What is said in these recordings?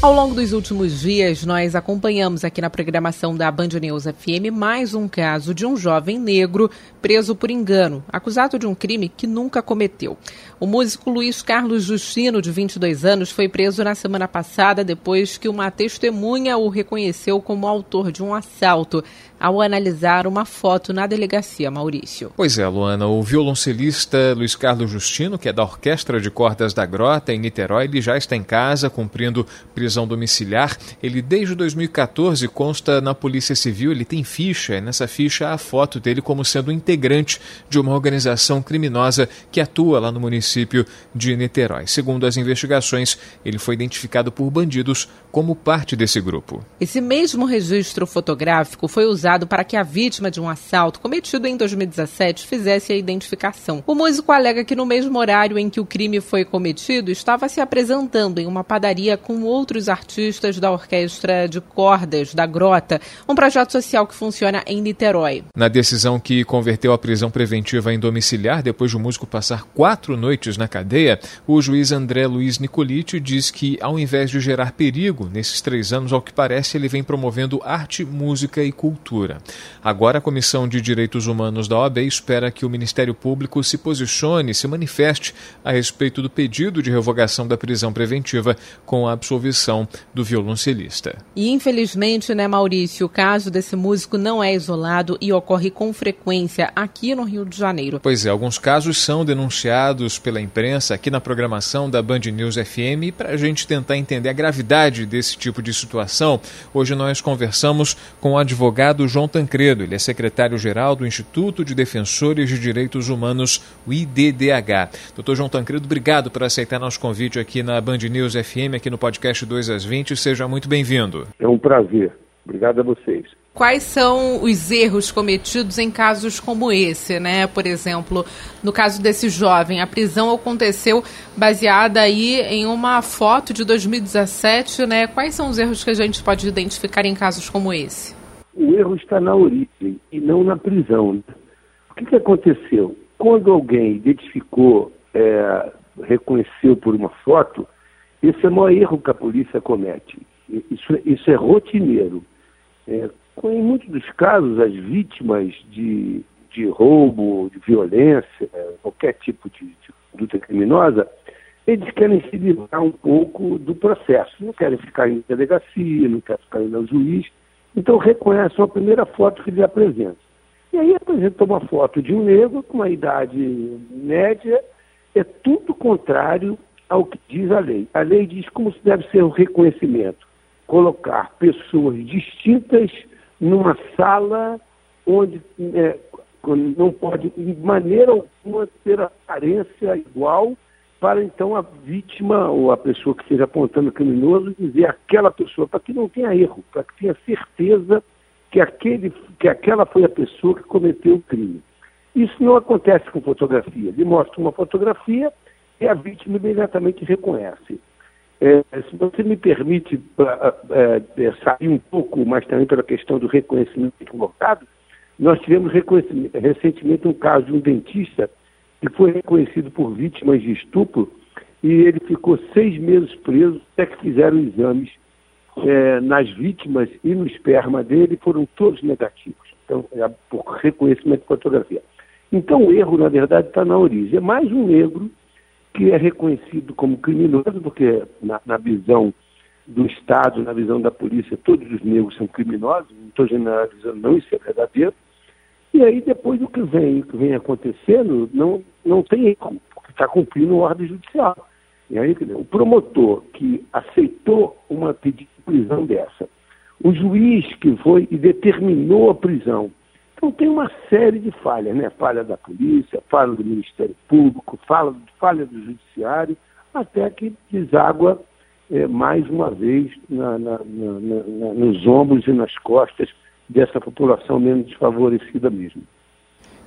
Ao longo dos últimos dias, nós acompanhamos aqui na programação da Band News FM mais um caso de um jovem negro preso por engano, acusado de um crime que nunca cometeu. O músico Luiz Carlos Justino, de 22 anos, foi preso na semana passada depois que uma testemunha o reconheceu como autor de um assalto ao analisar uma foto na delegacia, Maurício. Pois é, Luana, o violoncelista Luiz Carlos Justino, que é da Orquestra de Cordas da Grota, em Niterói, ele já está em casa cumprindo prisão domiciliar. Ele, desde 2014, consta na Polícia Civil, ele tem ficha, e nessa ficha há a foto dele como sendo integrante de uma organização criminosa que atua lá no município de Niterói. Segundo as investigações, ele foi identificado por bandidos como parte desse grupo. Esse mesmo registro fotográfico foi usado para que a vítima de um assalto cometido em 2017 fizesse a identificação. O músico alega que no mesmo horário em que o crime foi cometido, estava se apresentando em uma padaria com outros artistas da Orquestra de Cordas da Grota, um projeto social que funciona em Niterói. Na decisão que converteu a prisão preventiva em domiciliar, depois de o músico passar quatro noites noites na cadeia, o juiz André Luiz Nicoliti diz que, ao invés de gerar perigo, nesses três anos, ao que parece, ele vem promovendo arte, música e cultura. Agora, a Comissão de Direitos Humanos da OAB espera que o Ministério Público se posicione, se manifeste a respeito do pedido de revogação da prisão preventiva com a absolvição do violoncelista. E, infelizmente, né, Maurício, o caso desse músico não é isolado e ocorre com frequência aqui no Rio de Janeiro. Pois é, alguns casos são denunciados pela imprensa aqui na programação da Band News FM e para a gente tentar entender a gravidade desse tipo de situação, hoje nós conversamos com o advogado João Tancredo. Ele é secretário-geral do Instituto de Defensores de Direitos Humanos, o IDDH. Doutor João Tancredo, obrigado por aceitar nosso convite aqui na Band News FM, aqui no podcast 2 às 20. Seja muito bem-vindo. É um prazer. Obrigado a vocês quais são os erros cometidos em casos como esse, né? Por exemplo, no caso desse jovem, a prisão aconteceu baseada aí em uma foto de 2017, né? Quais são os erros que a gente pode identificar em casos como esse? O erro está na origem e não na prisão. Né? O que, que aconteceu? Quando alguém identificou, é, reconheceu por uma foto, esse é o maior erro que a polícia comete. Isso, isso é rotineiro. É, em muitos dos casos, as vítimas de, de roubo, de violência, qualquer tipo de, de conduta criminosa, eles querem se livrar um pouco do processo. Não querem ficar em delegacia, não querem ficar no juiz. Então reconhecem a primeira foto que lhe apresenta. E aí apresenta uma foto de um negro com uma idade média. É tudo contrário ao que diz a lei. A lei diz como se deve ser o reconhecimento. Colocar pessoas distintas numa sala onde é, não pode, de maneira alguma, ter aparência igual para então a vítima ou a pessoa que esteja apontando o criminoso dizer aquela pessoa, para que não tenha erro, para que tenha certeza que, aquele, que aquela foi a pessoa que cometeu o crime. Isso não acontece com fotografia. Ele mostra uma fotografia e a vítima imediatamente reconhece. É, se você me permite é, é, sair um pouco, mas também pela questão do reconhecimento equivocado, nós tivemos recentemente um caso de um dentista que foi reconhecido por vítimas de estupro e ele ficou seis meses preso até que fizeram exames é, nas vítimas e no esperma dele foram todos negativos, então, é, por reconhecimento de fotografia. Então o erro, na verdade, está na origem. É mais um negro que é reconhecido como criminoso, porque na, na, visão do Estado, na visão da polícia, todos os negros são criminosos, não estou generalizando, não, isso é verdadeiro. E aí depois o que vem, o que vem acontecendo não, não tem porque está cumprindo ordem judicial. E aí, o promotor que aceitou uma pedido de prisão dessa, o juiz que foi e determinou a prisão, então tem uma série de falhas, né? Falha da polícia, falha do Ministério Público, falha, falha do Judiciário, até que deságua é, mais uma vez na, na, na, nos ombros e nas costas dessa população menos desfavorecida mesmo.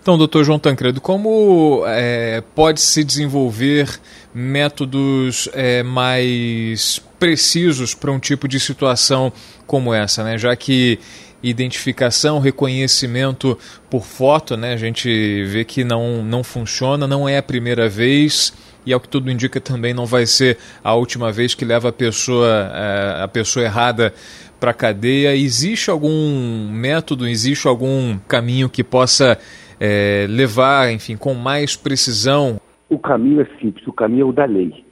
Então, doutor João Tancredo, como é, pode se desenvolver métodos é, mais precisos para um tipo de situação como essa, né? Já que identificação, reconhecimento por foto, né? A gente vê que não, não funciona, não é a primeira vez e ao que tudo indica também não vai ser a última vez que leva a pessoa, é, a pessoa errada para cadeia. Existe algum método, existe algum caminho que possa é, levar, enfim, com mais precisão? O caminho é simples, o caminho é o da lei.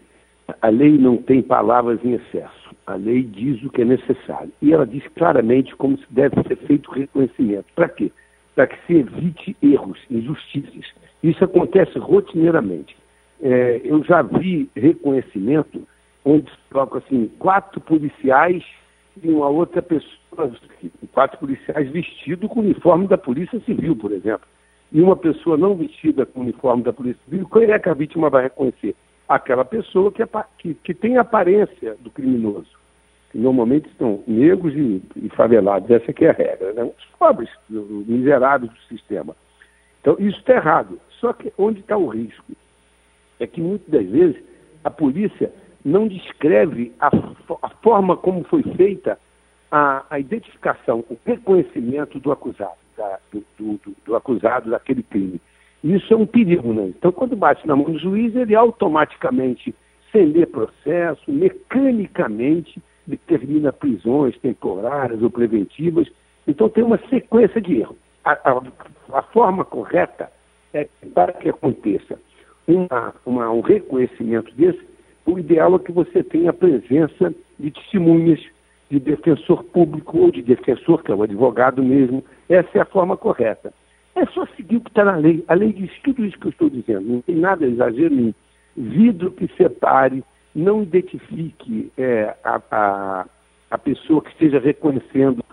A lei não tem palavras em excesso. A lei diz o que é necessário. E ela diz claramente como se deve ser feito o reconhecimento. Para quê? Para que se evite erros, injustiças. Isso acontece rotineiramente. É, eu já vi reconhecimento onde se coloca assim, quatro policiais e uma outra pessoa, quatro policiais vestidos com o uniforme da Polícia Civil, por exemplo. E uma pessoa não vestida com o uniforme da Polícia Civil, qual é que a vítima vai reconhecer? Aquela pessoa que, é, que, que tem a aparência do criminoso normalmente são negros e, e favelados, essa que é a regra, né? os pobres, os miseráveis do sistema. Então, isso está errado. Só que onde está o risco? É que muitas das vezes a polícia não descreve a, a forma como foi feita a, a, identificação, o reconhecimento do acusado, da, do, do, do, acusado daquele crime. Isso é um perigo, né? Então, quando bate na mão do juiz, ele automaticamente, sem ler processo, mecanicamente, determina prisões temporárias ou preventivas. Então tem uma sequência de erros. A, a, a forma correta é para que aconteça uma, uma, um reconhecimento desse, o ideal é que você tenha a presença de testemunhas, de defensor público ou de defensor, que é o advogado mesmo. Essa é a forma correta. É só seguir o que está na lei. A lei diz tudo isso que eu estou dizendo. Não tem nada exagero nenhum. Vidro que separe não identifique é, a, a, a pessoa que esteja reconhecendo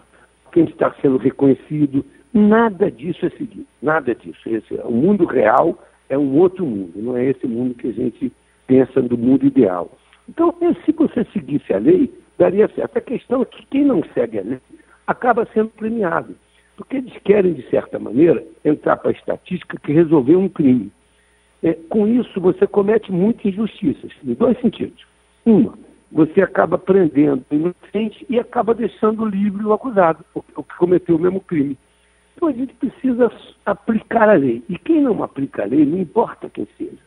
quem está sendo reconhecido. Nada disso é seguido, nada disso. Esse, o mundo real é um outro mundo, não é esse mundo que a gente pensa do mundo ideal. Então, se você seguisse a lei, daria certo. A questão é que quem não segue a lei acaba sendo premiado. Porque eles querem, de certa maneira, entrar para a estatística que resolveu um crime. É, com isso, você comete muitas injustiças, em dois sentidos. Uma, você acaba prendendo o inocente e acaba deixando livre o acusado, o, que cometeu o mesmo crime. Então a gente precisa aplicar a lei. E quem não aplica a lei, não importa quem seja,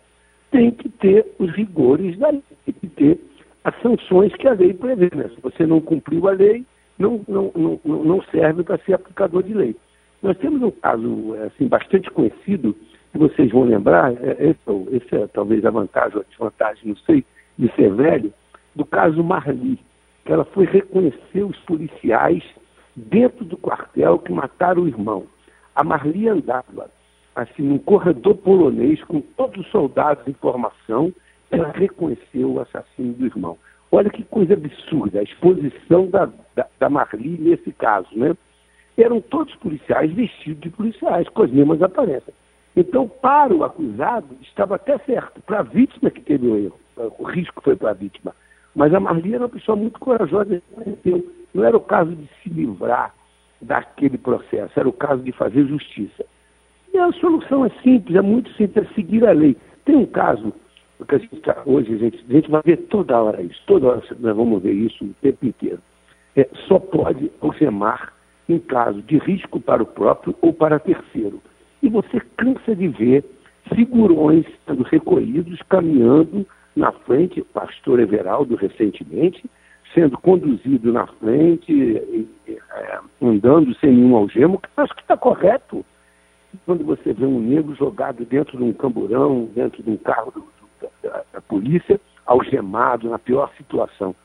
tem que ter os rigores da lei, tem que ter as sanções que a lei prevê. Né? Se você não cumpriu a lei, não, não, não, não serve para ser aplicador de lei. Nós temos um caso assim, bastante conhecido vocês vão lembrar, é, esse, é é talvez a vantagem ou a desvantagem, não sei, de ser velho, do caso Marli, que ela foi reconhecer os policiais dentro do quartel que mataram o irmão. A Marli andava assim num corredor polonês com todos os soldados em formação, ela reconheceu o assassino do irmão. Olha que coisa absurda, a exposição da, da, da Marli nesse caso, né? Eram todos policiais vestidos de policiais, com as mesmas aparências. Então, para o acusado, estava até certo. Para a vítima que teve o erro, o risco foi para a vítima. Mas a Marli era uma pessoa muito corajosa. Não era o caso de se livrar daquele processo, era o caso de fazer justiça. E a solução é simples, é muito simples, é seguir a lei. Tem um caso a gente tá, hoje a gente, a gente vai ver toda hora isso, toda hora nós vamos ver isso o tempo inteiro. É, só pode algemar em caso de risco para o próprio ou para terceiro e você cansa de ver figurões sendo recolhidos, caminhando na frente, pastor Everaldo recentemente, sendo conduzido na frente, é, andando sem nenhum algemo, acho que está correto. Quando você vê um negro jogado dentro de um camburão, dentro de um carro do, do, da, da, polícia, algemado, na pior situação.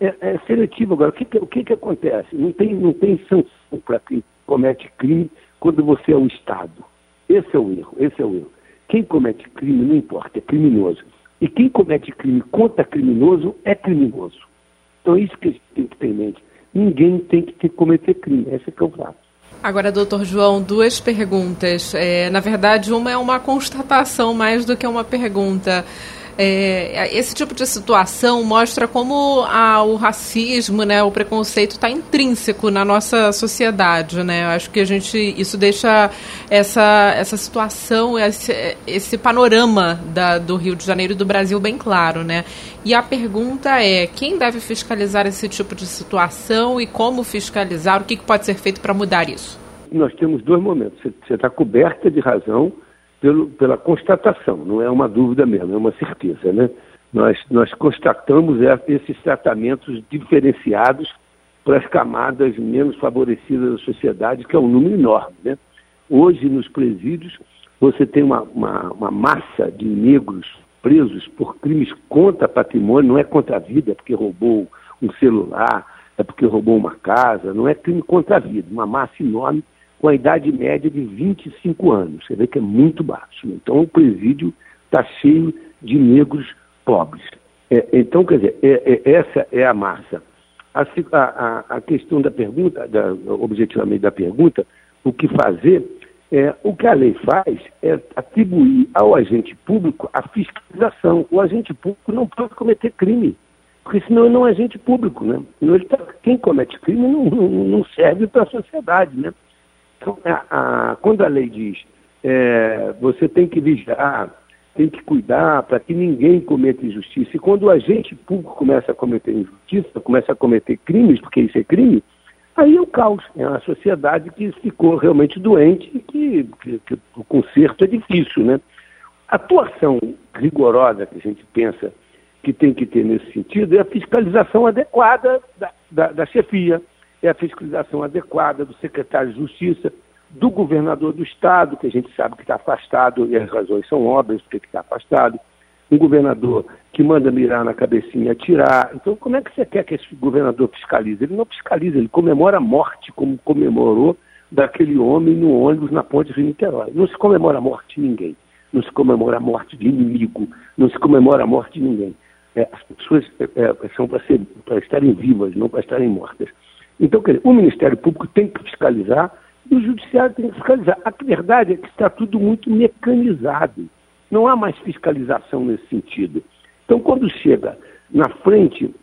É, é, é seletivo agora. O que, que, o que, que acontece? Não tem, não tem sanção para quem comete crime quando você é o Estado. Esse é o erro, esse é o erro. Quem comete crime não importa, é criminoso. E quem comete crime contra criminoso é criminoso. Então é isso que a gente tem que ter em mente. Ninguém tem que ter, cometer crime, esse é é o fato. Agora, doutor João, duas perguntas. É, na verdade, uma é uma constatação mais do que uma pergunta. É, esse tipo de situação mostra como a, o racismo, né, o preconceito está intrínseco na nossa sociedade, né? Eu acho que a gente isso deixa essa, essa situação, esse, esse panorama da, do Rio de Janeiro e do Brasil bem claro, né? E a pergunta é quem deve fiscalizar esse tipo de situação e como fiscalizar? O que, que pode ser feito para mudar isso? Nós temos dois momentos. Você está coberta de razão pelo, pela constatação, não é uma dúvida mesmo, é uma certeza, né? Nós, nós constatamos esses tratamentos diferenciados para as camadas menos favorecidas da sociedade, que é um número enorme, né? Hoje, nos presídios, você tem uma, uma, uma massa de negros presos por crimes contra patrimônio, não é contra a vida, é porque roubou um celular, é porque roubou uma casa, não é crime contra a vida, uma massa enorme com a idade média de 25 anos. Você vê que é muito baixo. Então o presídio está cheio de negros pobres. É, então, quer dizer, é, é, essa é a massa. A, a, a questão da pergunta, da, objetivamente da pergunta, o que fazer, é, o que a lei faz é atribuir ao agente público a fiscalização. O agente público não pode cometer crime, porque senão ele não é agente público, né? Tá, quem comete crime não, não, não serve para a sociedade, né? Então, a, a, quando a lei diz é, você tem que vigiar, tem que cuidar para que ninguém cometa injustiça, e quando o agente público começa a cometer injustiça, começa a cometer crimes, porque isso é crime, aí é o caos. É uma sociedade que ficou realmente doente e que, que, que o conserto é difícil, né? A atuação rigorosa que a gente pensa que tem que ter nesse sentido é a fiscalização adequada da, da, da chefia, é a fiscalização adequada do secretário de Justiça, do governador do Estado, que a gente sabe que está afastado, e as razões são óbvias porque está afastado, um governador que manda mirar na cabecinha e atirar. Então, como é que você quer que esse governador fiscalize? Ele não fiscaliza, ele comemora a morte, como comemorou daquele homem no ônibus na ponte de Niterói. Não se comemora a morte de ninguém, não se comemora a morte de inimigo, não se comemora a morte de ninguém. É, as pessoas é, é são para estarem vivas, não para estarem mortas. Então, quer dizer, o Ministério Público tem que fiscalizar e o Judiciário tem que fiscalizar. A verdade é que está tudo muito mecanizado. Não há mais fiscalização nesse sentido. Então, quando chega na frente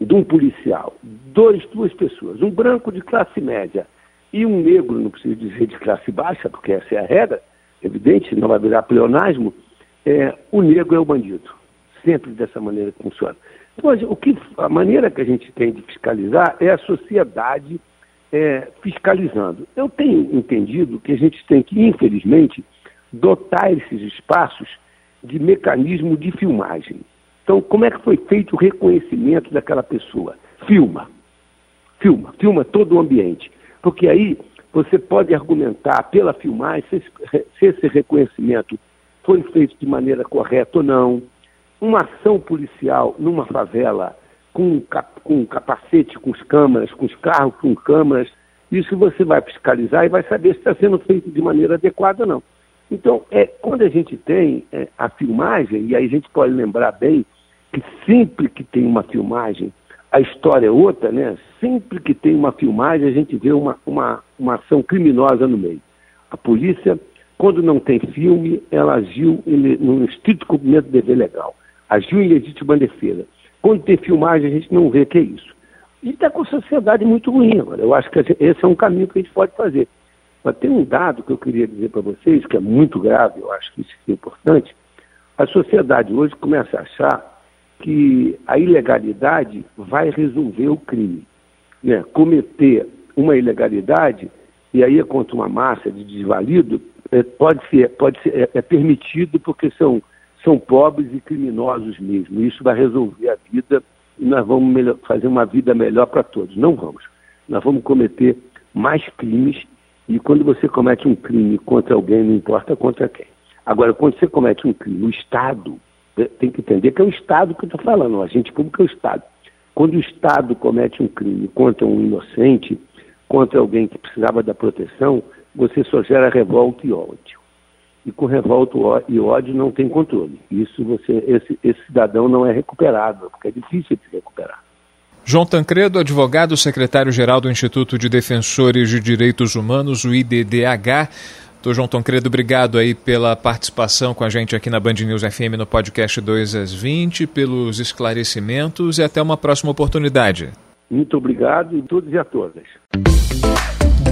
de um policial, dois, duas pessoas, um branco de classe média e um negro, não preciso dizer de classe baixa, porque essa é a regra, evidente, não vai virar pleonasmo, é, o negro é o bandido. Sempre dessa maneira que funciona. Pois, o que, a maneira que a gente tem de fiscalizar é a sociedade é, fiscalizando. Eu tenho entendido que a gente tem que, infelizmente, dotar esses espaços de mecanismo de filmagem. Então, como é que foi feito o reconhecimento daquela pessoa? Filma. Filma. Filma todo o ambiente. Porque aí você pode argumentar pela filmagem se esse reconhecimento foi feito de maneira correta ou não uma ação policial numa favela com, com capacete, com as câmeras, com os carros com câmeras, isso você vai fiscalizar e vai saber se está sendo feito de maneira adequada ou não. Então, é, quando a gente tem é, a filmagem, e aí a gente pode lembrar bem que sempre que tem uma filmagem, a história é outra, né? Sempre que tem uma filmagem, a gente vê uma, uma, uma ação criminosa no meio. A polícia, quando não tem filme, ela agiu no estrito cumprimento do dever legal agiu em legítima defesa. Quando tem filmagem, a gente não vê que é isso. E está com a sociedade muito ruim agora. Eu acho que esse é um caminho que a gente pode fazer. Mas tem um dado que eu queria dizer para vocês, que é muito grave, eu acho que isso é importante. A sociedade hoje começa a achar que a ilegalidade vai resolver o crime. Né? Cometer uma ilegalidade, e aí é contra uma massa de desvalido, é, pode ser, pode ser é, é permitido porque são são pobres e criminosos mesmo. Isso vai resolver a vida e nós vamos melhor, fazer uma vida melhor para todos. Não vamos. Nós vamos cometer mais crimes e quando você comete um crime contra alguém, não importa contra quem. Agora, quando você comete um crime, o Estado né, tem que entender que é o Estado que eu estou falando, o agente público é o Estado. Quando o Estado comete um crime contra um inocente, contra alguém que precisava da proteção, você só gera revolta e ódio e com revolta e ódio não tem controle. Isso você, esse, esse cidadão não é recuperado, porque é difícil de recuperar. João Tancredo, advogado, secretário-geral do Instituto de Defensores de Direitos Humanos, o IDDH. Doutor João Tancredo, obrigado aí pela participação com a gente aqui na Band News FM no podcast 2 às 20, pelos esclarecimentos e até uma próxima oportunidade. Muito obrigado a todos e a todas.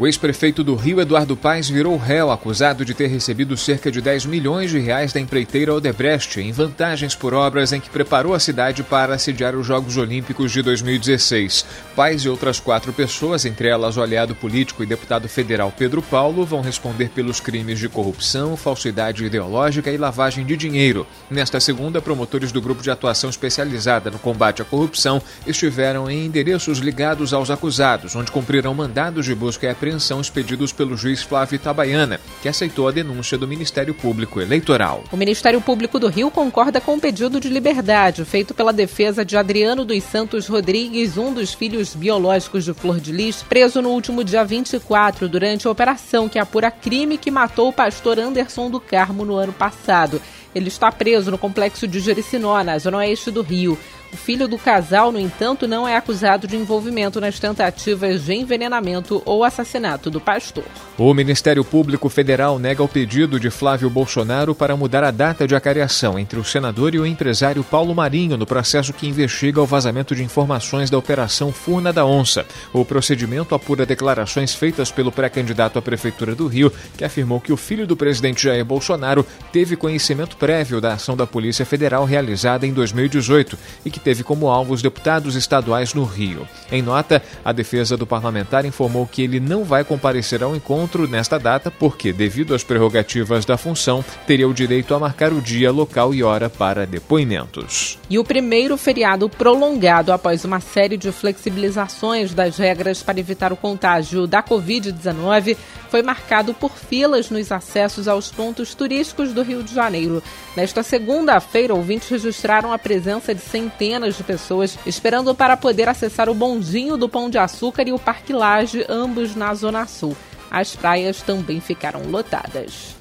O ex-prefeito do Rio, Eduardo Paes, virou réu acusado de ter recebido cerca de 10 milhões de reais da empreiteira Odebrecht em vantagens por obras em que preparou a cidade para sediar os Jogos Olímpicos de 2016. Paes e outras quatro pessoas, entre elas o aliado político e deputado federal Pedro Paulo, vão responder pelos crimes de corrupção, falsidade ideológica e lavagem de dinheiro. Nesta segunda, promotores do Grupo de Atuação Especializada no Combate à Corrupção estiveram em endereços ligados aos acusados, onde cumpriram mandados de busca e apreensão apreensão expedidos pelo juiz Flávio Itabaiana, que aceitou a denúncia do Ministério Público Eleitoral. O Ministério Público do Rio concorda com o pedido de liberdade feito pela defesa de Adriano dos Santos Rodrigues, um dos filhos biológicos de Flor de Lis, preso no último dia 24 durante a operação que apura crime que matou o pastor Anderson do Carmo no ano passado. Ele está preso no complexo de Jericinó, na zona oeste do Rio. O filho do casal, no entanto, não é acusado de envolvimento nas tentativas de envenenamento ou assassinato do pastor. O Ministério Público Federal nega o pedido de Flávio Bolsonaro para mudar a data de acariação entre o senador e o empresário Paulo Marinho no processo que investiga o vazamento de informações da Operação Furna da Onça. O procedimento apura declarações feitas pelo pré-candidato à Prefeitura do Rio, que afirmou que o filho do presidente Jair Bolsonaro teve conhecimento prévio da ação da Polícia Federal realizada em 2018 e que que teve como alvo os deputados estaduais no Rio. Em nota, a defesa do parlamentar informou que ele não vai comparecer ao encontro nesta data porque, devido às prerrogativas da função, teria o direito a marcar o dia, local e hora para depoimentos. E o primeiro feriado prolongado após uma série de flexibilizações das regras para evitar o contágio da Covid-19 foi marcado por filas nos acessos aos pontos turísticos do Rio de Janeiro. Nesta segunda-feira, ouvintes registraram a presença de centenas de pessoas esperando para poder acessar o bondinho do Pão de Açúcar e o Parque Laje, ambos na Zona Sul. As praias também ficaram lotadas.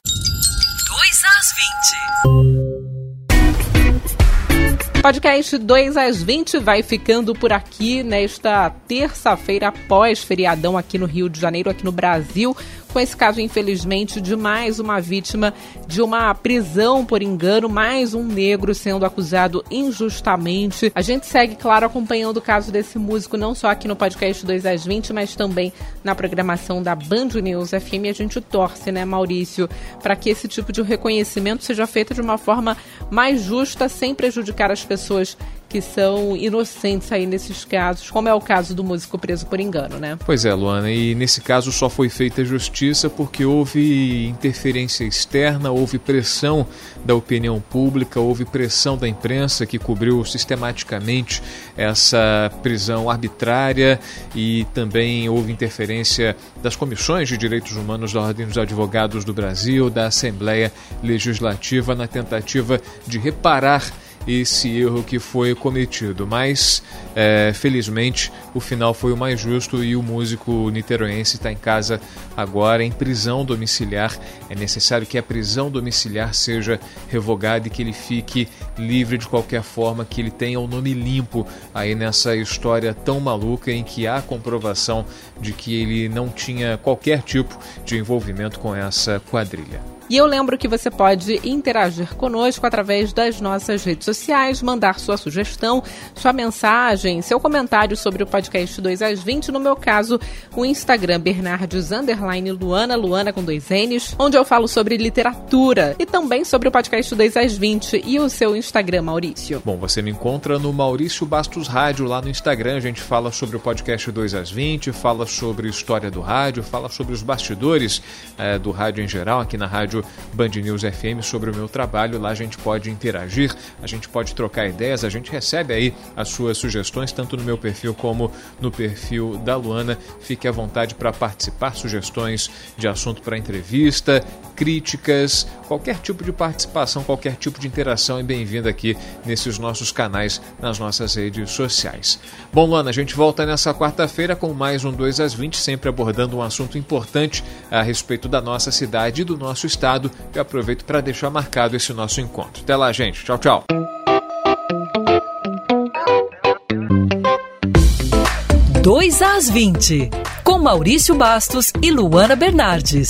2 às 20. Podcast 2 às 20 vai ficando por aqui nesta terça-feira após feriadão aqui no Rio de Janeiro, aqui no Brasil com esse caso, infelizmente, de mais uma vítima de uma prisão por engano, mais um negro sendo acusado injustamente. A gente segue, claro, acompanhando o caso desse músico, não só aqui no podcast 2 às 20, mas também na programação da Band News FM. A gente torce, né, Maurício, para que esse tipo de reconhecimento seja feito de uma forma mais justa, sem prejudicar as pessoas que são inocentes aí nesses casos, como é o caso do músico preso por engano, né? Pois é, Luana, e nesse caso só foi feita justiça porque houve interferência externa, houve pressão da opinião pública, houve pressão da imprensa que cobriu sistematicamente essa prisão arbitrária e também houve interferência das comissões de direitos humanos da Ordem dos Advogados do Brasil, da Assembleia Legislativa na tentativa de reparar esse erro que foi cometido. Mas, é, felizmente, o final foi o mais justo e o músico niteroense está em casa agora, em prisão domiciliar. É necessário que a prisão domiciliar seja revogada e que ele fique livre de qualquer forma, que ele tenha o um nome limpo aí nessa história tão maluca em que há comprovação de que ele não tinha qualquer tipo de envolvimento com essa quadrilha. E eu lembro que você pode interagir conosco através das nossas redes sociais, mandar sua sugestão, sua mensagem, seu comentário sobre o podcast 2 às 20. No meu caso, o Instagram Bernardes Underline Luana, Luana com dois N's, onde eu falo sobre literatura e também sobre o podcast 2 às 20 e o seu Instagram, Maurício. Bom, você me encontra no Maurício Bastos Rádio lá no Instagram. A gente fala sobre o podcast 2 às 20, fala sobre história do rádio, fala sobre os bastidores é, do rádio em geral, aqui na rádio rádio Band News FM sobre o meu trabalho. Lá a gente pode interagir, a gente pode trocar ideias, a gente recebe aí as suas sugestões, tanto no meu perfil como no perfil da Luana. Fique à vontade para participar, sugestões de assunto para entrevista, críticas, qualquer tipo de participação, qualquer tipo de interação é bem-vinda aqui nesses nossos canais, nas nossas redes sociais. Bom, Luana, a gente volta nessa quarta-feira com mais um 2 às 20, sempre abordando um assunto importante a respeito da nossa cidade e do nosso estado. Eu aproveito para deixar marcado esse nosso encontro. Até lá, gente. Tchau, tchau. 2 às 20, com Maurício Bastos e Luana Bernardes.